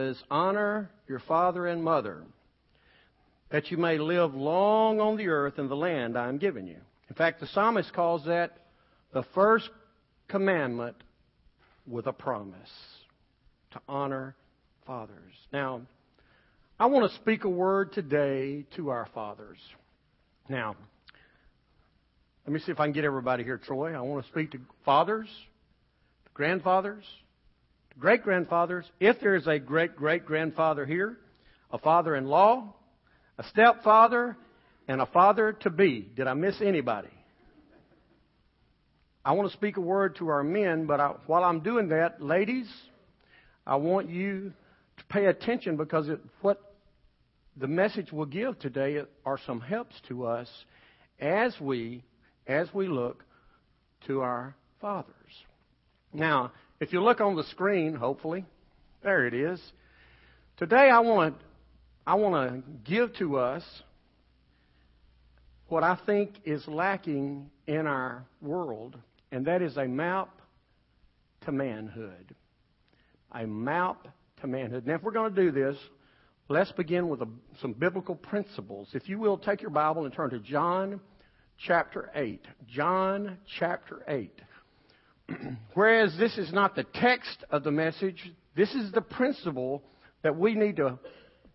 says, Honor your father and mother, that you may live long on the earth in the land I am giving you. In fact, the psalmist calls that the first commandment with a promise to honor fathers. Now, I want to speak a word today to our fathers. Now, let me see if I can get everybody here, Troy. I want to speak to fathers, grandfathers, great grandfathers. If there is a great great grandfather here, a father in law, a stepfather, and a father to be. Did I miss anybody? I want to speak a word to our men, but I, while I'm doing that, ladies, I want you to pay attention because it, what the message we'll give today are some helps to us as we as we look to our fathers. Now, if you look on the screen, hopefully, there it is. Today I want I want to give to us what I think is lacking in our world, and that is a map to manhood. A map to manhood. Now, if we're going to do this, let's begin with a, some biblical principles. If you will, take your Bible and turn to John chapter 8. John chapter 8. Whereas this is not the text of the message, this is the principle that we need to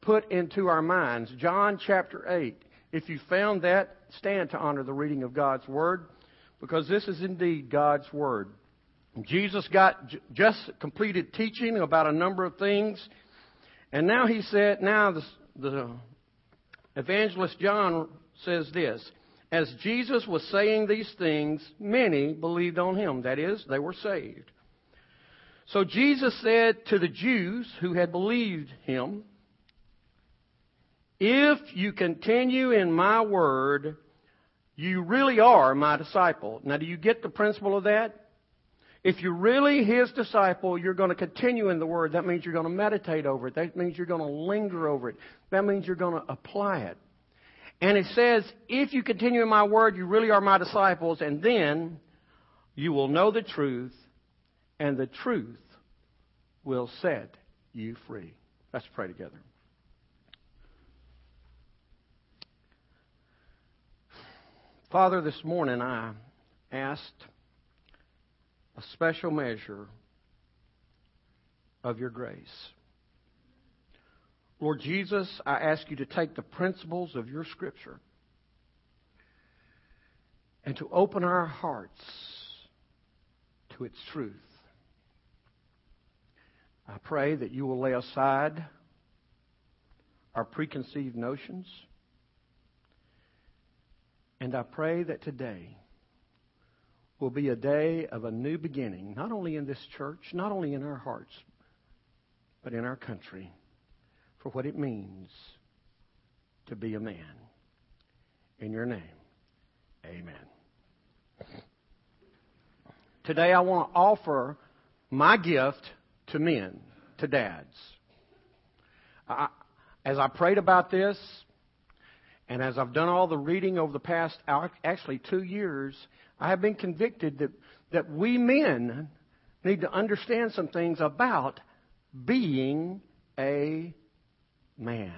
put into our minds. John chapter 8. If you found that, stand to honor the reading of God's Word, because this is indeed God's Word. Jesus got just completed teaching about a number of things, and now he said, now the, the evangelist John says this as Jesus was saying these things, many believed on him. That is, they were saved. So Jesus said to the Jews who had believed him, If you continue in my word, you really are my disciple. Now, do you get the principle of that? If you're really his disciple, you're going to continue in the word. That means you're going to meditate over it. That means you're going to linger over it. That means you're going to apply it. And it says, if you continue in my word, you really are my disciples, and then you will know the truth, and the truth will set you free. Let's pray together. Father, this morning I asked a special measure of your grace. Lord Jesus, I ask you to take the principles of your Scripture and to open our hearts to its truth. I pray that you will lay aside our preconceived notions. And I pray that today will be a day of a new beginning, not only in this church, not only in our hearts, but in our country for what it means to be a man. In your name, amen. Today I want to offer my gift to men, to dads. I, as I prayed about this, and as I've done all the reading over the past actually two years, I have been convicted that, that we men need to understand some things about being a man.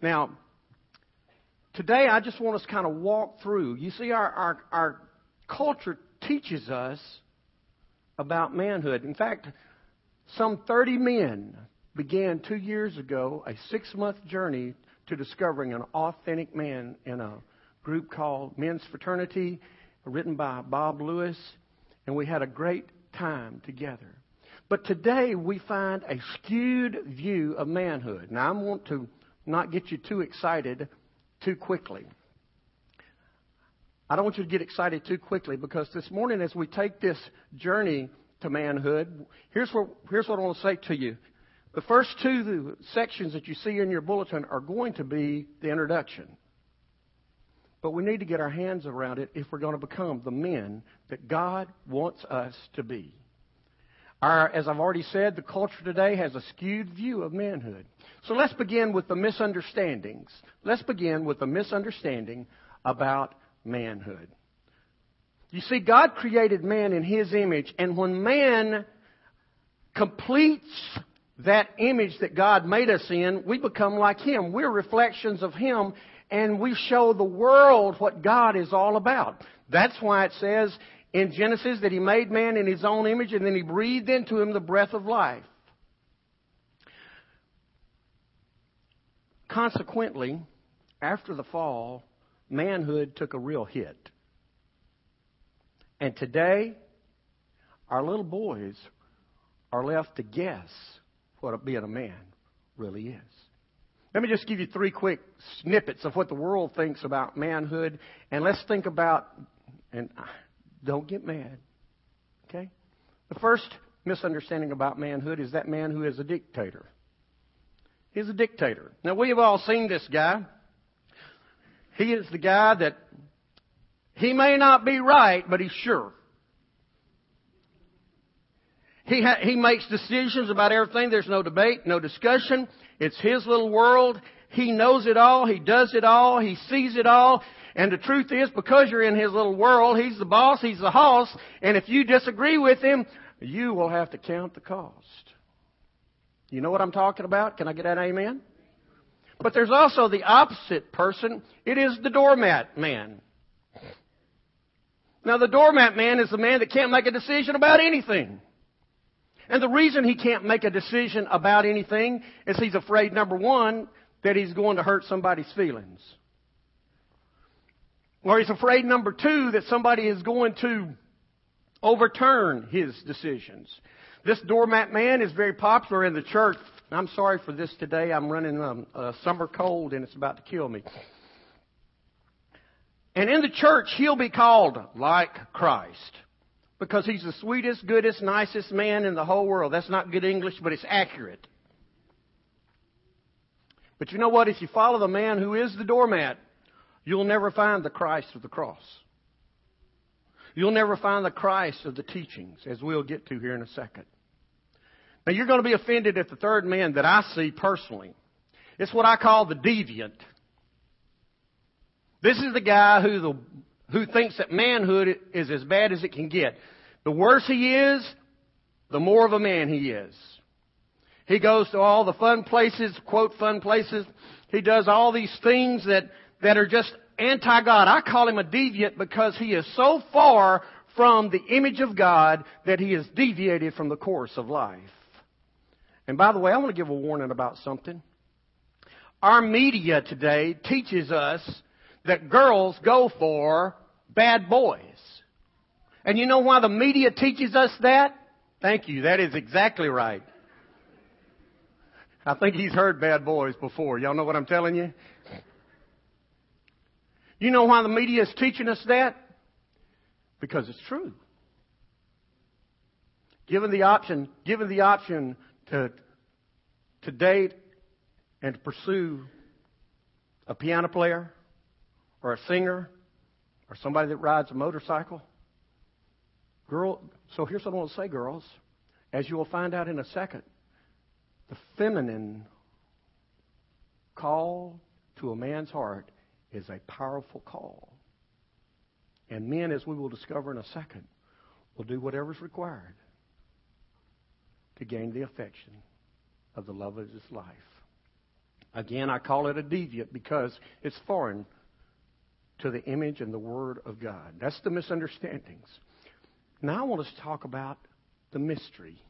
Now, today I just want us to kind of walk through. You see, our, our, our culture teaches us about manhood. In fact, some 30 men began two years ago a six month journey to discovering an authentic man in a group called Men's Fraternity, written by Bob Lewis, and we had a great time together. But today we find a skewed view of manhood. Now, I want to not get you too excited too quickly. I don't want you to get excited too quickly because this morning, as we take this journey to manhood, here's what, here's what I want to say to you. The first two sections that you see in your bulletin are going to be the introduction. But we need to get our hands around it if we're going to become the men that God wants us to be. Our, as I've already said, the culture today has a skewed view of manhood. So let's begin with the misunderstandings. Let's begin with the misunderstanding about manhood. You see, God created man in His image, and when man completes that image that God made us in, we become like Him. We're reflections of Him, and we show the world what God is all about. That's why it says in Genesis that He made man in His own image, and then He breathed into him the breath of life. Consequently, after the fall, manhood took a real hit. And today, our little boys are left to guess what being a man really is. Let me just give you three quick snippets of what the world thinks about manhood, and let's think about, and don't get mad, okay? The first misunderstanding about manhood is that man who is a dictator. He's a dictator. Now, we have all seen this guy. He is the guy that he may not be right, but he's sure. He, ha- he makes decisions about everything. There's no debate, no discussion. It's his little world. He knows it all. He does it all. He sees it all. And the truth is, because you're in his little world, he's the boss, he's the hoss, and if you disagree with him, you will have to count the cost. You know what I'm talking about? Can I get an amen? But there's also the opposite person. It is the doormat man. Now, the doormat man is the man that can't make a decision about anything. And the reason he can't make a decision about anything is he's afraid, number one, that he's going to hurt somebody's feelings. Or he's afraid, number two, that somebody is going to overturn his decisions. This doormat man is very popular in the church. I'm sorry for this today. I'm running a summer cold and it's about to kill me. And in the church, he'll be called like Christ because he's the sweetest, goodest, nicest man in the whole world. That's not good English, but it's accurate. But you know what? If you follow the man who is the doormat, you'll never find the Christ of the cross. You'll never find the Christ of the teachings, as we'll get to here in a second. Now, you're going to be offended at the third man that I see personally. It's what I call the deviant. This is the guy who the who thinks that manhood is as bad as it can get. The worse he is, the more of a man he is. He goes to all the fun places, quote fun places. He does all these things that, that are just anti-God. I call him a deviant because he is so far from the image of God that he has deviated from the course of life. And by the way, I want to give a warning about something. Our media today teaches us that girls go for bad boys. And you know why the media teaches us that? Thank you. That is exactly right. I think he's heard bad boys before. Y'all know what I'm telling you? You know why the media is teaching us that? Because it's true. Given the option, given the option to, to date and to pursue a piano player, or a singer or somebody that rides a motorcycle. Girl, so here's what I want to say, girls. As you will find out in a second, the feminine call to a man's heart is a powerful call. And men, as we will discover in a second, will do whatever's required to gain the affection of the love of his life. Again, I call it a deviant because it's foreign to the image and the Word of God. That's the misunderstandings. Now I want us to talk about the mystery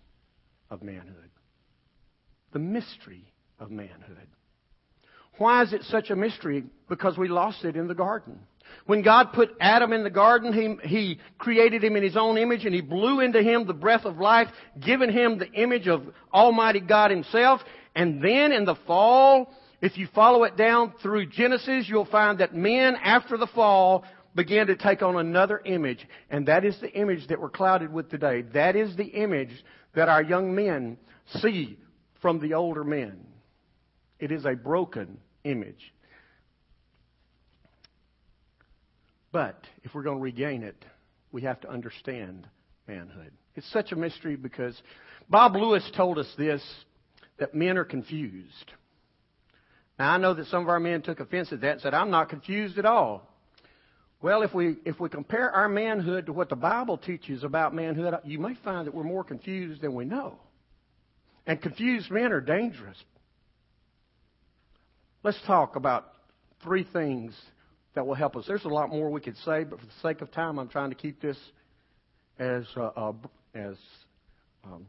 of manhood. The mystery of manhood. Why is it such a mystery? Because we lost it in the garden. When God put Adam in the garden, he, he created him in his own image and he blew into him the breath of life, giving him the image of Almighty God himself. And then in the fall, if you follow it down through Genesis, you'll find that men, after the fall, began to take on another image. And that is the image that we're clouded with today. That is the image that our young men see from the older men. It is a broken image. But if we're going to regain it, we have to understand manhood. It's such a mystery because Bob Lewis told us this that men are confused. Now, I know that some of our men took offense at that and said, I'm not confused at all. Well, if we, if we compare our manhood to what the Bible teaches about manhood, you may find that we're more confused than we know. And confused men are dangerous. Let's talk about three things that will help us. There's a lot more we could say, but for the sake of time, I'm trying to keep this as uh, uh, as um,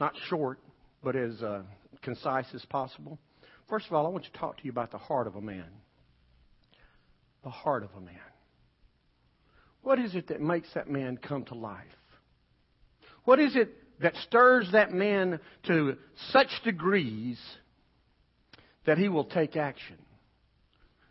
not short, but as uh, concise as possible. First of all, I want to talk to you about the heart of a man. The heart of a man. What is it that makes that man come to life? What is it that stirs that man to such degrees that he will take action?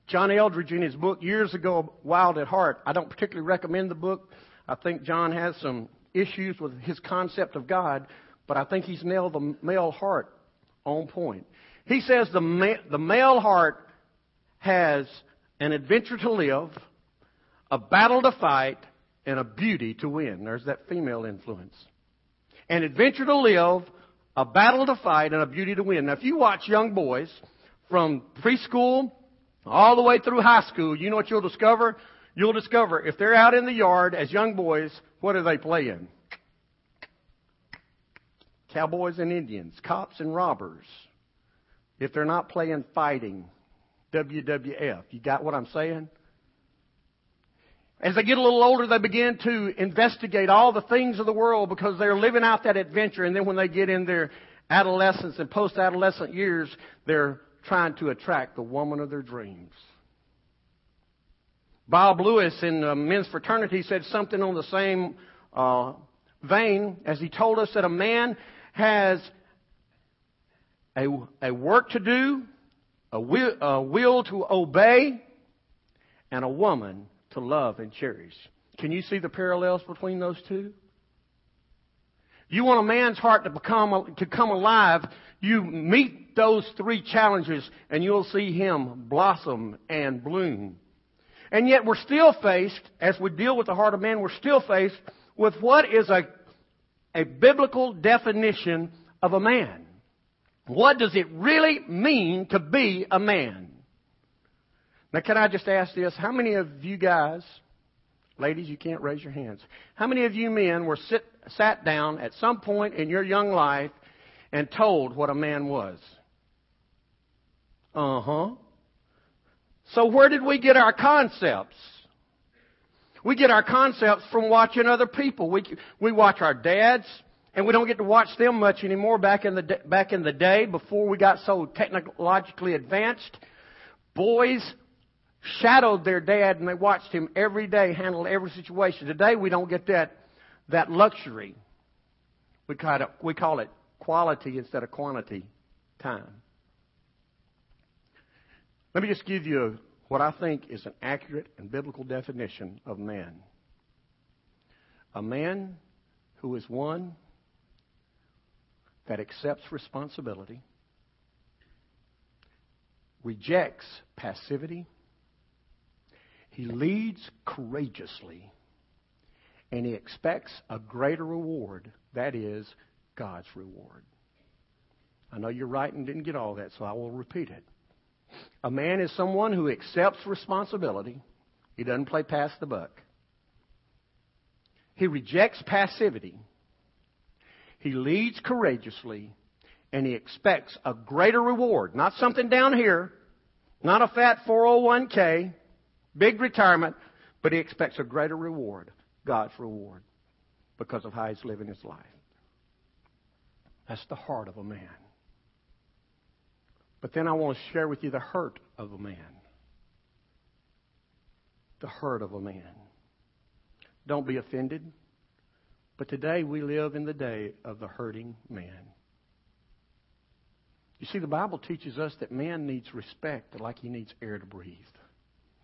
John Eldredge, in his book years ago, Wild at Heart, I don't particularly recommend the book. I think John has some issues with his concept of God, but I think he's nailed the male heart on point. He says the, ma- the male heart has an adventure to live, a battle to fight, and a beauty to win. There's that female influence. An adventure to live, a battle to fight, and a beauty to win. Now, if you watch young boys from preschool all the way through high school, you know what you'll discover? You'll discover if they're out in the yard as young boys, what are they playing? Cowboys and Indians, cops and robbers. If they're not playing fighting, WWF. You got what I'm saying? As they get a little older, they begin to investigate all the things of the world because they're living out that adventure. And then when they get in their adolescence and post-adolescent years, they're trying to attract the woman of their dreams. Bob Lewis in the men's fraternity said something on the same uh, vein as he told us that a man has a, a work to do, a will, a will to obey, and a woman to love and cherish. Can you see the parallels between those two? You want a man's heart to become to come alive, you meet those three challenges and you'll see him blossom and bloom. And yet we're still faced, as we deal with the heart of man, we're still faced with what is a, a biblical definition of a man. What does it really mean to be a man? Now, can I just ask this? How many of you guys, ladies, you can't raise your hands. How many of you men were sit, sat down at some point in your young life and told what a man was? Uh huh. So, where did we get our concepts? We get our concepts from watching other people. We, we watch our dads, and we don't get to watch them much anymore. Back in the back in the day, before we got so technologically advanced, boys shadowed their dad and they watched him every day handle every situation. Today we don't get that that luxury. We call it we call it quality instead of quantity time. Let me just give you what I think is an accurate and biblical definition of man. A man who is one that accepts responsibility, rejects passivity, he leads courageously, and he expects a greater reward. That is, God's reward. I know you're right and didn't get all that, so I will repeat it. A man is someone who accepts responsibility. He doesn't play past the buck. He rejects passivity. He leads courageously and he expects a greater reward. Not something down here, not a fat 401k, big retirement, but he expects a greater reward, God's reward, because of how he's living his life. That's the heart of a man. But then I want to share with you the hurt of a man. The hurt of a man. Don't be offended. But today we live in the day of the hurting man. You see, the Bible teaches us that man needs respect like he needs air to breathe.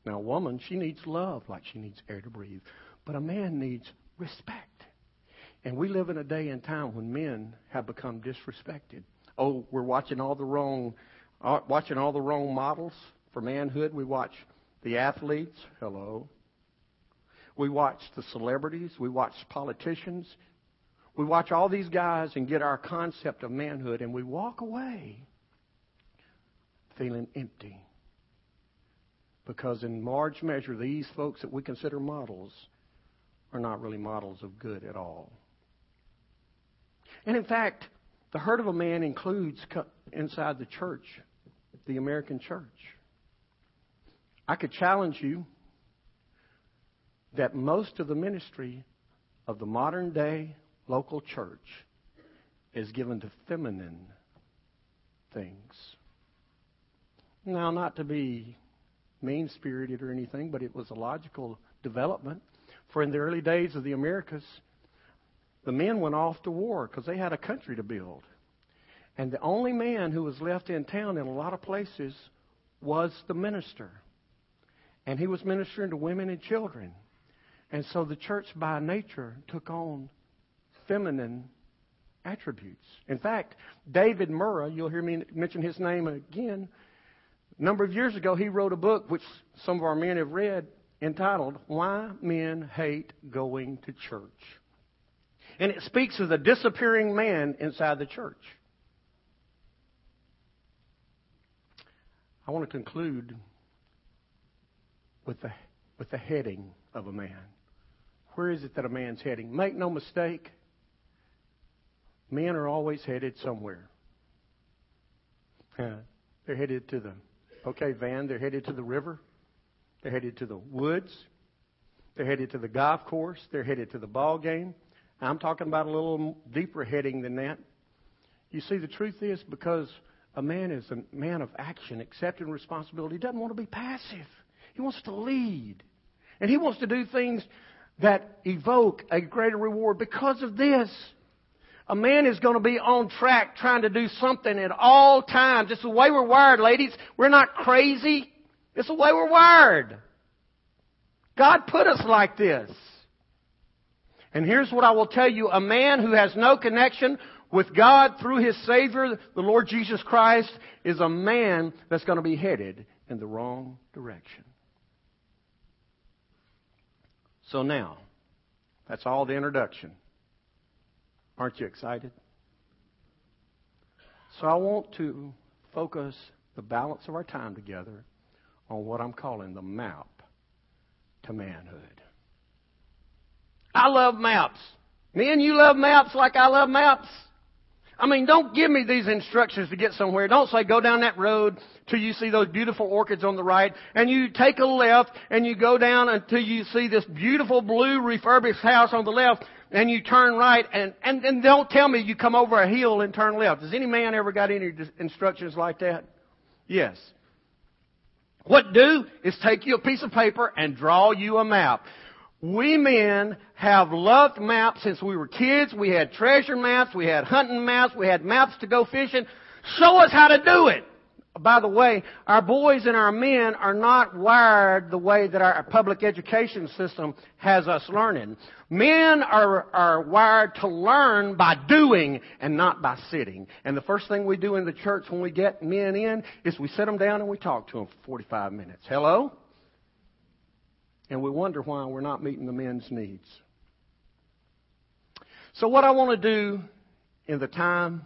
Now, a woman, she needs love like she needs air to breathe. But a man needs respect. And we live in a day and time when men have become disrespected. Oh, we're watching all the wrong, watching all the wrong models for manhood. We watch the athletes. Hello. We watch the celebrities. We watch politicians. We watch all these guys and get our concept of manhood, and we walk away feeling empty. Because, in large measure, these folks that we consider models are not really models of good at all. And in fact, The hurt of a man includes inside the church, the American church. I could challenge you that most of the ministry of the modern day local church is given to feminine things. Now, not to be mean spirited or anything, but it was a logical development. For in the early days of the Americas, the men went off to war because they had a country to build. And the only man who was left in town in a lot of places was the minister. And he was ministering to women and children. And so the church by nature took on feminine attributes. In fact, David Murrow, you'll hear me mention his name again. A number of years ago, he wrote a book which some of our men have read entitled Why Men Hate Going to Church. And it speaks of the disappearing man inside the church. I want to conclude with the, with the heading of a man. Where is it that a man's heading? Make no mistake, men are always headed somewhere. Uh, they're headed to the, okay, van, they're headed to the river. They're headed to the woods. They're headed to the golf course. They're headed to the ball game. I'm talking about a little deeper heading than that. You see, the truth is because a man is a man of action, accepting responsibility. He doesn't want to be passive. He wants to lead. And he wants to do things that evoke a greater reward. Because of this, a man is going to be on track trying to do something at all times. It's the way we're wired, ladies. We're not crazy. It's the way we're wired. God put us like this. And here's what I will tell you. A man who has no connection with God through his Savior, the Lord Jesus Christ, is a man that's going to be headed in the wrong direction. So now, that's all the introduction. Aren't you excited? So I want to focus the balance of our time together on what I'm calling the map to manhood. I love maps. Men, you love maps like I love maps. I mean, don't give me these instructions to get somewhere. Don't say go down that road till you see those beautiful orchids on the right, and you take a left and you go down until you see this beautiful blue refurbished house on the left, and you turn right, and, and, and don't tell me you come over a hill and turn left. Has any man ever got any instructions like that? Yes. What do is take you a piece of paper and draw you a map. We men have loved maps since we were kids. We had treasure maps, we had hunting maps, we had maps to go fishing. Show us how to do it. By the way, our boys and our men are not wired the way that our public education system has us learning. Men are, are wired to learn by doing and not by sitting. And the first thing we do in the church when we get men in is we sit them down and we talk to them for 45 minutes. Hello? And we wonder why we're not meeting the men's needs. So, what I want to do in the time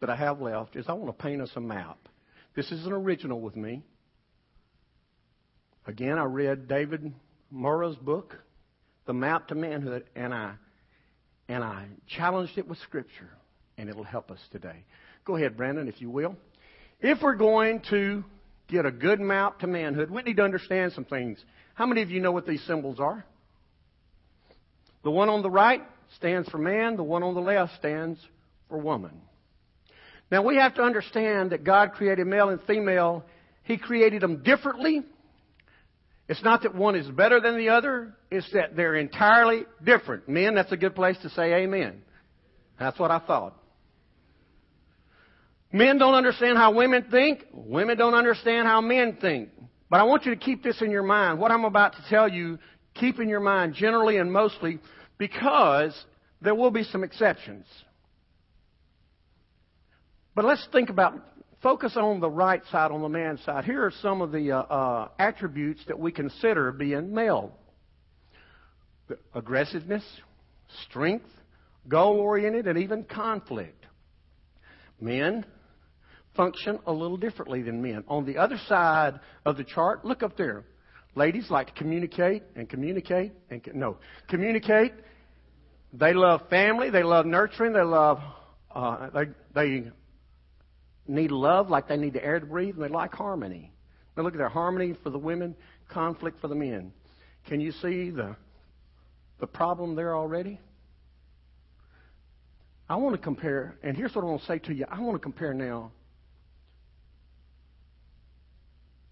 that I have left is I want to paint us a map. This is an original with me. Again, I read David Murrow's book, The Map to Manhood, and I and I challenged it with Scripture, and it'll help us today. Go ahead, Brandon, if you will. If we're going to get a good map to manhood, we need to understand some things. How many of you know what these symbols are? The one on the right stands for man, the one on the left stands for woman. Now we have to understand that God created male and female. He created them differently. It's not that one is better than the other. It's that they're entirely different. Men, that's a good place to say amen. That's what I thought. Men don't understand how women think. Women don't understand how men think. But I want you to keep this in your mind. What I'm about to tell you, keep in your mind generally and mostly because there will be some exceptions. But let's think about, focus on the right side, on the man's side. Here are some of the uh, uh, attributes that we consider being male aggressiveness, strength, goal oriented, and even conflict. Men function a little differently than men. On the other side of the chart, look up there. Ladies like to communicate and communicate and no, communicate. They love family. They love nurturing. They love uh, they, they need love like they need the air to breathe, and they like harmony. Now look at their harmony for the women, conflict for the men. Can you see the the problem there already? I want to compare, and here's what I want to say to you. I want to compare now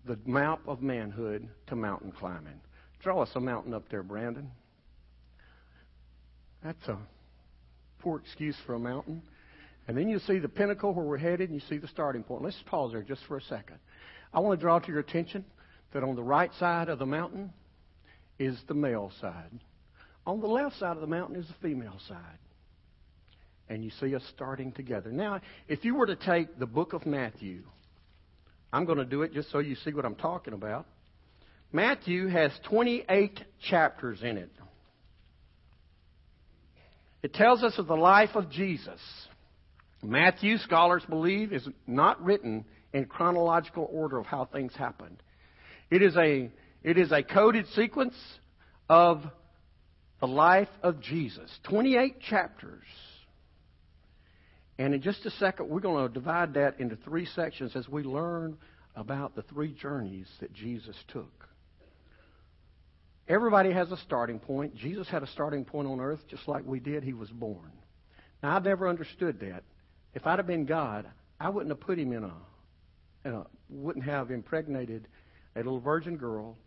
the map of manhood to mountain climbing. Draw us a mountain up there, Brandon. That's a poor excuse for a mountain. And then you see the pinnacle where we're headed, and you see the starting point. Let's pause there just for a second. I want to draw to your attention that on the right side of the mountain is the male side. On the left side of the mountain is the female side. And you see us starting together. Now, if you were to take the book of Matthew, I'm going to do it just so you see what I'm talking about. Matthew has 28 chapters in it. It tells us of the life of Jesus. Matthew, scholars believe, is not written in chronological order of how things happened. It is a, it is a coded sequence of the life of Jesus. 28 chapters. And in just a second, we're going to divide that into three sections as we learn about the three journeys that Jesus took. Everybody has a starting point. Jesus had a starting point on earth just like we did. He was born. Now, I've never understood that. If I'd have been God, I wouldn't have put him in a, in a wouldn't have impregnated a little virgin girl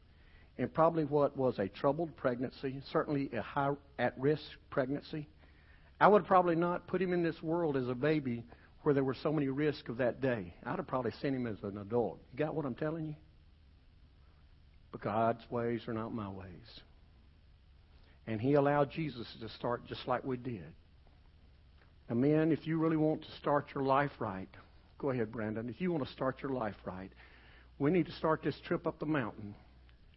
in probably what was a troubled pregnancy, certainly a high at risk pregnancy. I would probably not put him in this world as a baby where there were so many risks of that day. I'd have probably sent him as an adult. You got what I'm telling you? But God's ways are not my ways. And He allowed Jesus to start just like we did. Now, men, if you really want to start your life right, go ahead, Brandon. If you want to start your life right, we need to start this trip up the mountain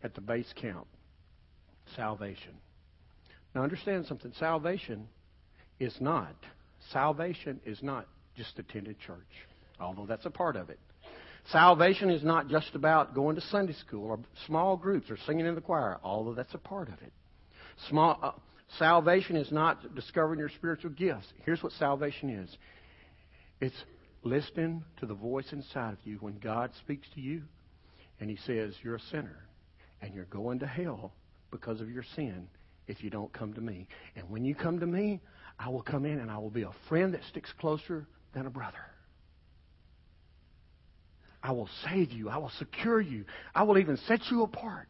at the base camp salvation. Now, understand something. Salvation is not, salvation is not just attending church, although that's a part of it. Salvation is not just about going to Sunday school or small groups or singing in the choir, although that's a part of it. Small, uh, salvation is not discovering your spiritual gifts. Here's what salvation is it's listening to the voice inside of you when God speaks to you and He says, You're a sinner and you're going to hell because of your sin if you don't come to me. And when you come to me, I will come in and I will be a friend that sticks closer than a brother. I will save you. I will secure you. I will even set you apart.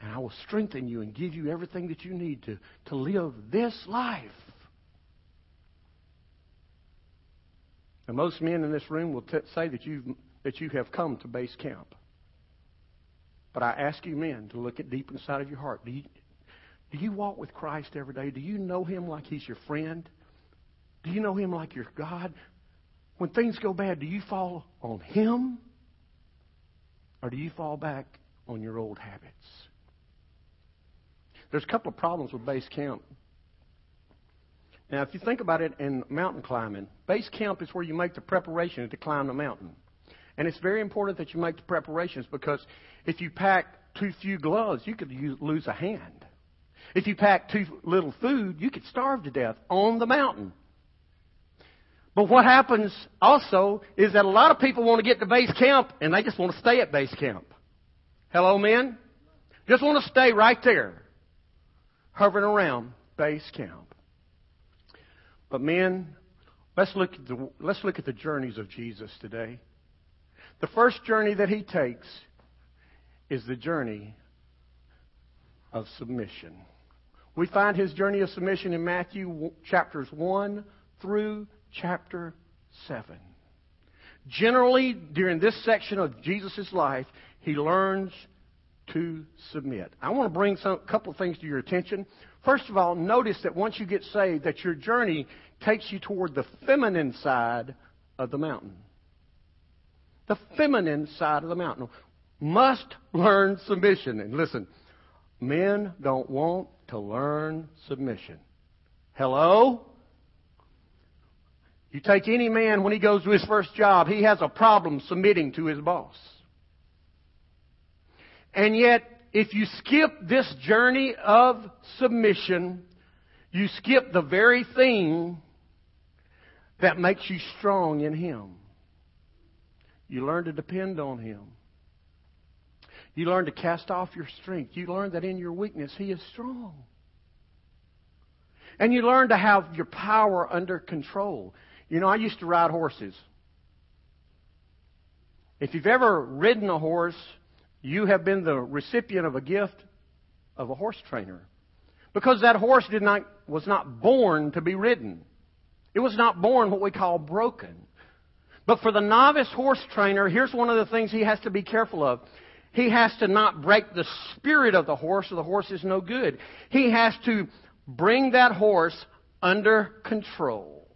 And I will strengthen you and give you everything that you need to, to live this life. And most men in this room will t- say that, you've, that you have come to base camp. But I ask you men to look at deep inside of your heart. Do you, do you walk with Christ every day? Do you know Him like He's your friend? Do you know Him like your God? When things go bad, do you fall on Him? Or do you fall back on your old habits? There's a couple of problems with base camp. Now, if you think about it in mountain climbing, base camp is where you make the preparation to climb the mountain. And it's very important that you make the preparations because if you pack too few gloves, you could use, lose a hand. If you pack too little food, you could starve to death on the mountain. But what happens also is that a lot of people want to get to base camp and they just want to stay at base camp. Hello, men? Just want to stay right there, hovering around base camp. But men, let's look at the, let's look at the journeys of Jesus today. The first journey that he takes is the journey of submission. We find his journey of submission in Matthew chapters 1 through chapter 7. Generally, during this section of Jesus' life, he learns to submit. I want to bring some, a couple of things to your attention. First of all, notice that once you get saved, that your journey takes you toward the feminine side of the mountain. The feminine side of the mountain. Must learn submission. And listen, men don't want to learn submission. Hello? You take any man when he goes to his first job, he has a problem submitting to his boss. And yet, if you skip this journey of submission, you skip the very thing that makes you strong in Him. You learn to depend on Him. You learn to cast off your strength. You learn that in your weakness, He is strong. And you learn to have your power under control. You know, I used to ride horses. If you've ever ridden a horse, you have been the recipient of a gift of a horse trainer. Because that horse did not, was not born to be ridden. It was not born what we call broken. But for the novice horse trainer, here's one of the things he has to be careful of. He has to not break the spirit of the horse or the horse is no good. He has to bring that horse under control.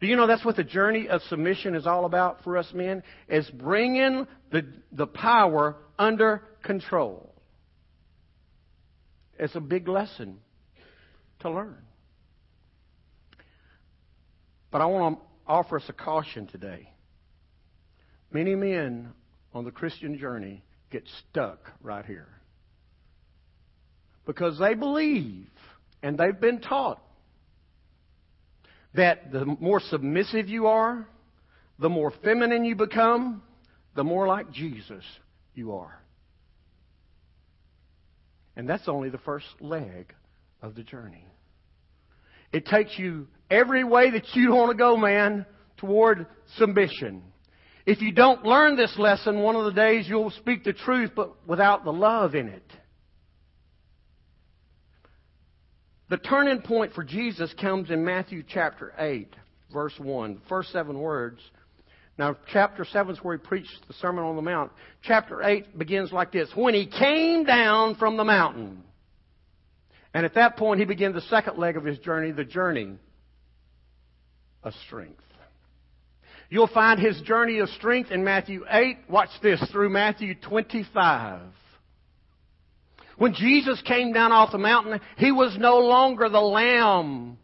Do you know that's what the journey of submission is all about for us men? Is bringing the, the power under control. It's a big lesson to learn. But I want to offer us a caution today. Many men on the Christian journey get stuck right here. Because they believe and they've been taught that the more submissive you are, the more feminine you become, the more like Jesus you are. And that's only the first leg of the journey. It takes you every way that you want to go, man, toward submission. If you don't learn this lesson, one of the days you'll speak the truth, but without the love in it. The turning point for Jesus comes in Matthew chapter 8, verse 1. The first seven words. Now, chapter 7 is where he preached the Sermon on the Mount. Chapter 8 begins like this When he came down from the mountain. And at that point, he began the second leg of his journey, the journey of strength. You'll find his journey of strength in Matthew 8. Watch this, through Matthew 25. When Jesus came down off the mountain, he was no longer the lamb.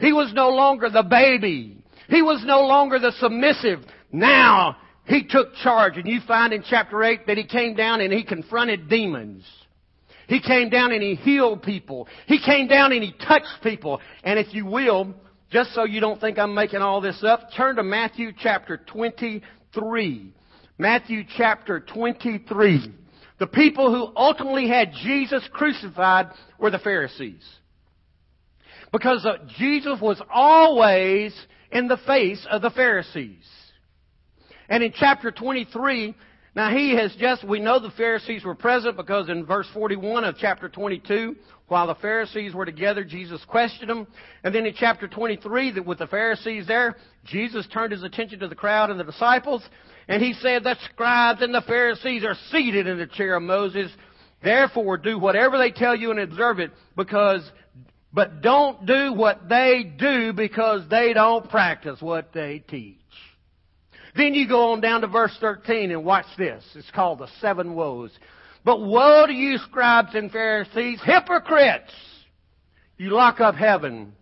He was no longer the baby. He was no longer the submissive. Now, he took charge. And you find in chapter 8 that he came down and he confronted demons. He came down and he healed people. He came down and he touched people. And if you will, just so you don't think I'm making all this up, turn to Matthew chapter 23. Matthew chapter 23. The people who ultimately had Jesus crucified were the Pharisees. Because uh, Jesus was always in the face of the Pharisees. And in chapter 23, now he has just, we know the Pharisees were present because in verse 41 of chapter 22, while the Pharisees were together, Jesus questioned them. And then in chapter 23, that with the Pharisees there, Jesus turned his attention to the crowd and the disciples. And he said, The scribes and the Pharisees are seated in the chair of Moses. Therefore, do whatever they tell you and observe it, because, but don't do what they do because they don't practice what they teach. Then you go on down to verse 13 and watch this. It's called the seven woes. But woe to you, scribes and Pharisees, hypocrites! You lock up heaven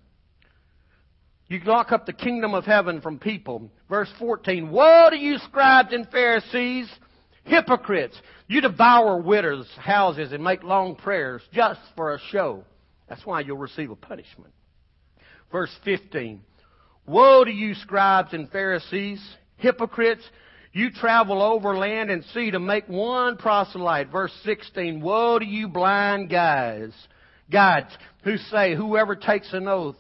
you lock up the kingdom of heaven from people. Verse 14. Woe to you, scribes and Pharisees, hypocrites! You devour widows' houses and make long prayers just for a show. That's why you'll receive a punishment. Verse 15. Woe to you, scribes and Pharisees, hypocrites! You travel over land and sea to make one proselyte. Verse 16. Woe to you, blind guys, guides, who say, whoever takes an oath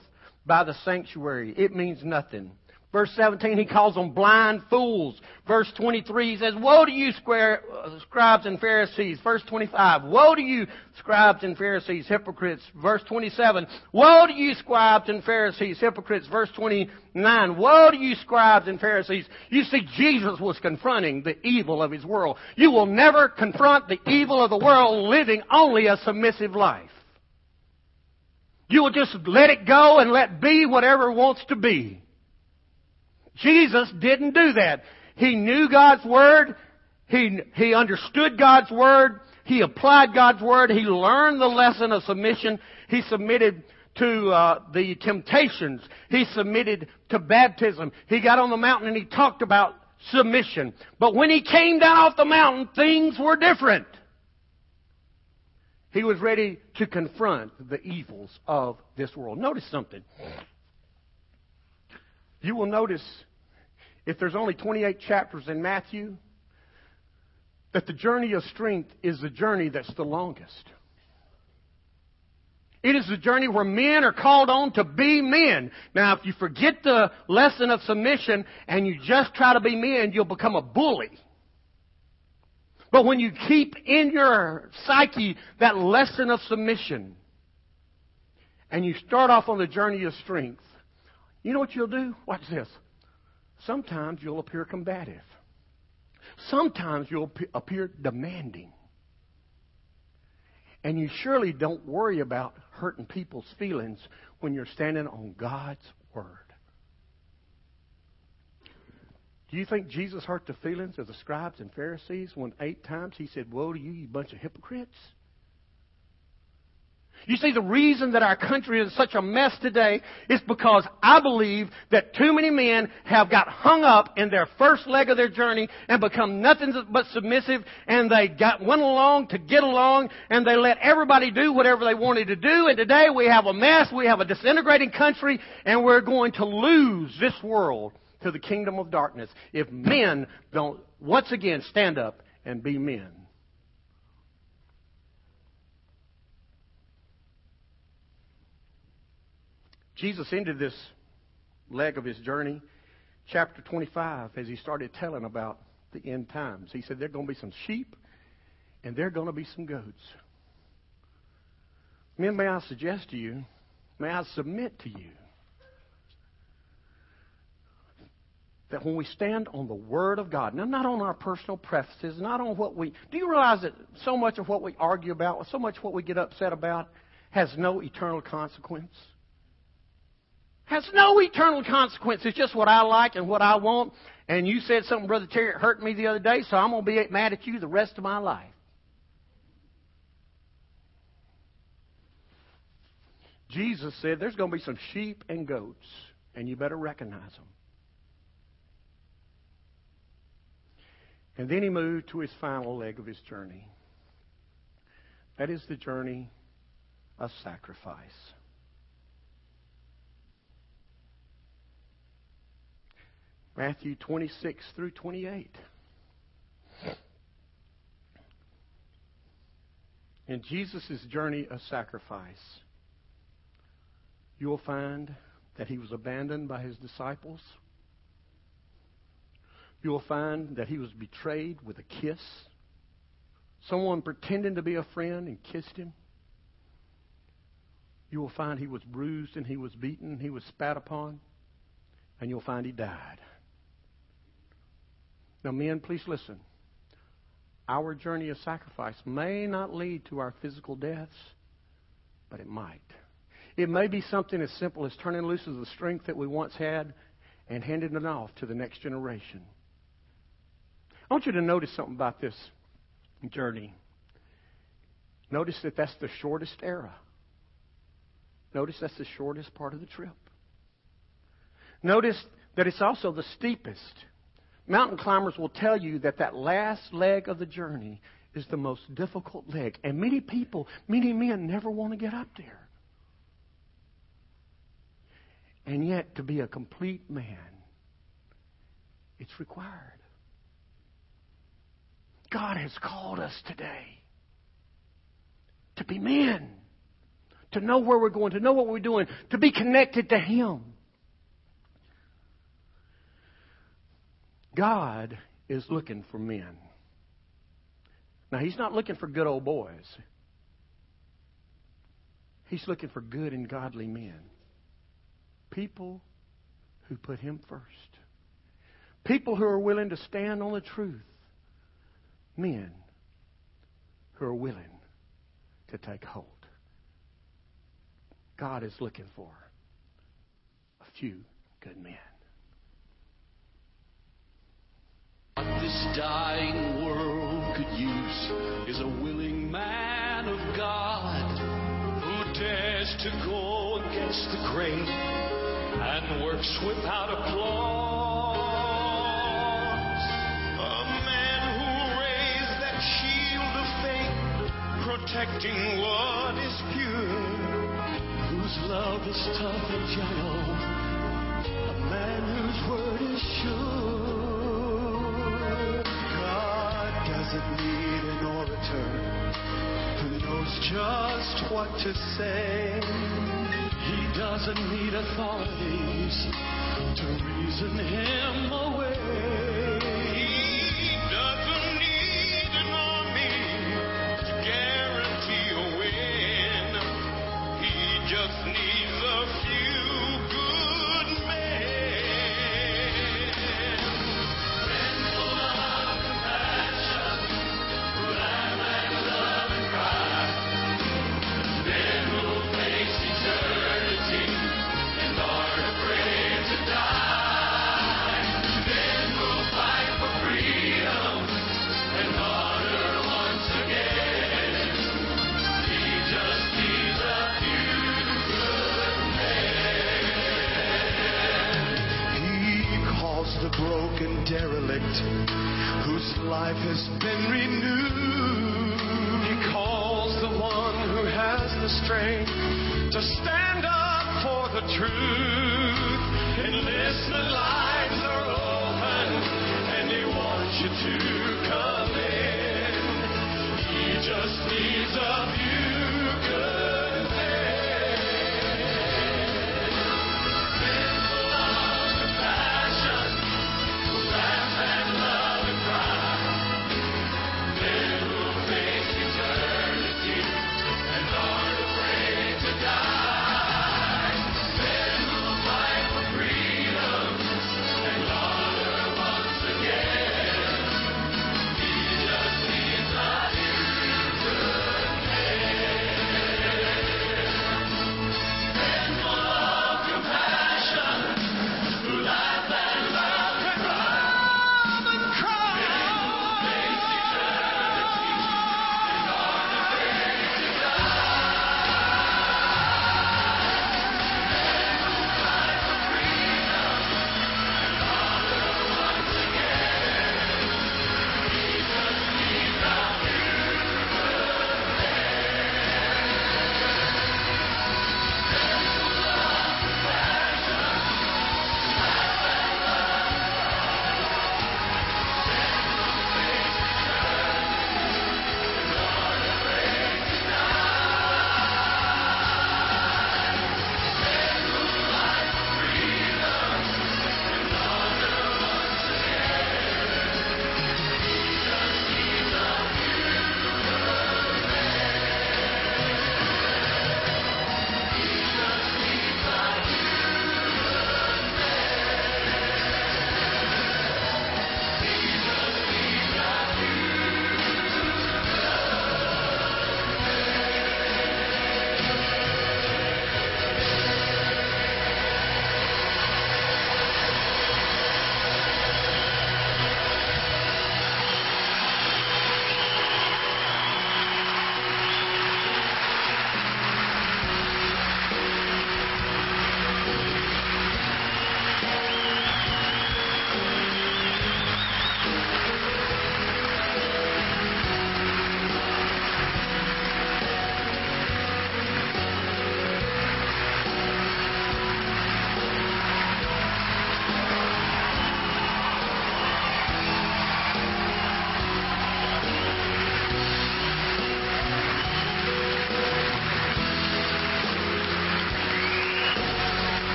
by the sanctuary. It means nothing. Verse 17, he calls them blind fools. Verse 23, he says, Woe to you, uh, scribes and Pharisees. Verse 25, Woe to you, scribes and Pharisees, hypocrites. Verse 27, Woe to you, scribes and Pharisees, hypocrites. Verse 29, Woe to you, scribes and Pharisees. You see, Jesus was confronting the evil of his world. You will never confront the evil of the world living only a submissive life. You will just let it go and let be whatever it wants to be. Jesus didn't do that. He knew God's Word. He, he understood God's Word. He applied God's Word. He learned the lesson of submission. He submitted to uh, the temptations. He submitted to baptism. He got on the mountain and he talked about submission. But when he came down off the mountain, things were different. He was ready to confront the evils of this world. Notice something. You will notice if there's only 28 chapters in Matthew, that the journey of strength is the journey that's the longest. It is the journey where men are called on to be men. Now, if you forget the lesson of submission and you just try to be men, you'll become a bully. But when you keep in your psyche that lesson of submission and you start off on the journey of strength, you know what you'll do? Watch this. Sometimes you'll appear combative. Sometimes you'll appear demanding. And you surely don't worry about hurting people's feelings when you're standing on God's Word. Do you think Jesus hurt the feelings of the scribes and Pharisees when eight times he said, Woe to you, you bunch of hypocrites? You see, the reason that our country is such a mess today is because I believe that too many men have got hung up in their first leg of their journey and become nothing but submissive and they got went along to get along and they let everybody do whatever they wanted to do and today we have a mess, we have a disintegrating country and we're going to lose this world to the kingdom of darkness if men don't once again stand up and be men. Jesus ended this leg of his journey, chapter 25, as he started telling about the end times. He said, There are going to be some sheep and there are going to be some goats. Men, may I suggest to you, may I submit to you, that when we stand on the Word of God, now not on our personal preferences, not on what we. Do you realize that so much of what we argue about, so much of what we get upset about, has no eternal consequence? Has no eternal consequence. It's just what I like and what I want. And you said something, Brother Terry, hurt me the other day, so I'm going to be mad at you the rest of my life. Jesus said there's going to be some sheep and goats, and you better recognize them. And then he moved to his final leg of his journey. That is the journey of sacrifice. Matthew 26 through 28. In Jesus' journey of sacrifice, you will find that he was abandoned by his disciples. You will find that he was betrayed with a kiss. Someone pretending to be a friend and kissed him. You will find he was bruised and he was beaten, he was spat upon, and you'll find he died. Now, men, please listen. Our journey of sacrifice may not lead to our physical deaths, but it might. It may be something as simple as turning loose of the strength that we once had and handing it off to the next generation. I want you to notice something about this journey. Notice that that's the shortest era. Notice that's the shortest part of the trip. Notice that it's also the steepest. Mountain climbers will tell you that that last leg of the journey is the most difficult leg. And many people, many men never want to get up there. And yet, to be a complete man, it's required. God has called us today to be men, to know where we're going, to know what we're doing, to be connected to Him. God is looking for men. Now, He's not looking for good old boys. He's looking for good and godly men. People who put Him first. People who are willing to stand on the truth. Men who are willing to take hold. God is looking for a few good men. What this dying world could use is a willing man of God who dares to go against the grain and works without applause. A man who raised that shield of faith, protecting what is pure, whose love is tough and gentle. A man doesn't need an orator who knows just what to say. He doesn't need authorities to reason him away. The truth. Enlistment lines are open, and he wants you to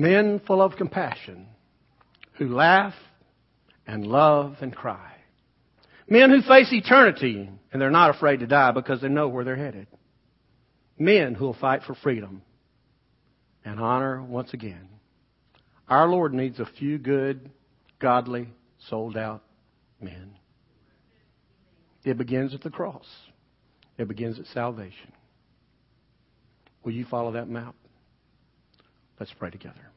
Men full of compassion who laugh and love and cry. Men who face eternity and they're not afraid to die because they know where they're headed. Men who will fight for freedom and honor once again. Our Lord needs a few good, godly, sold out men. It begins at the cross. It begins at salvation. Will you follow that map? Let's pray together.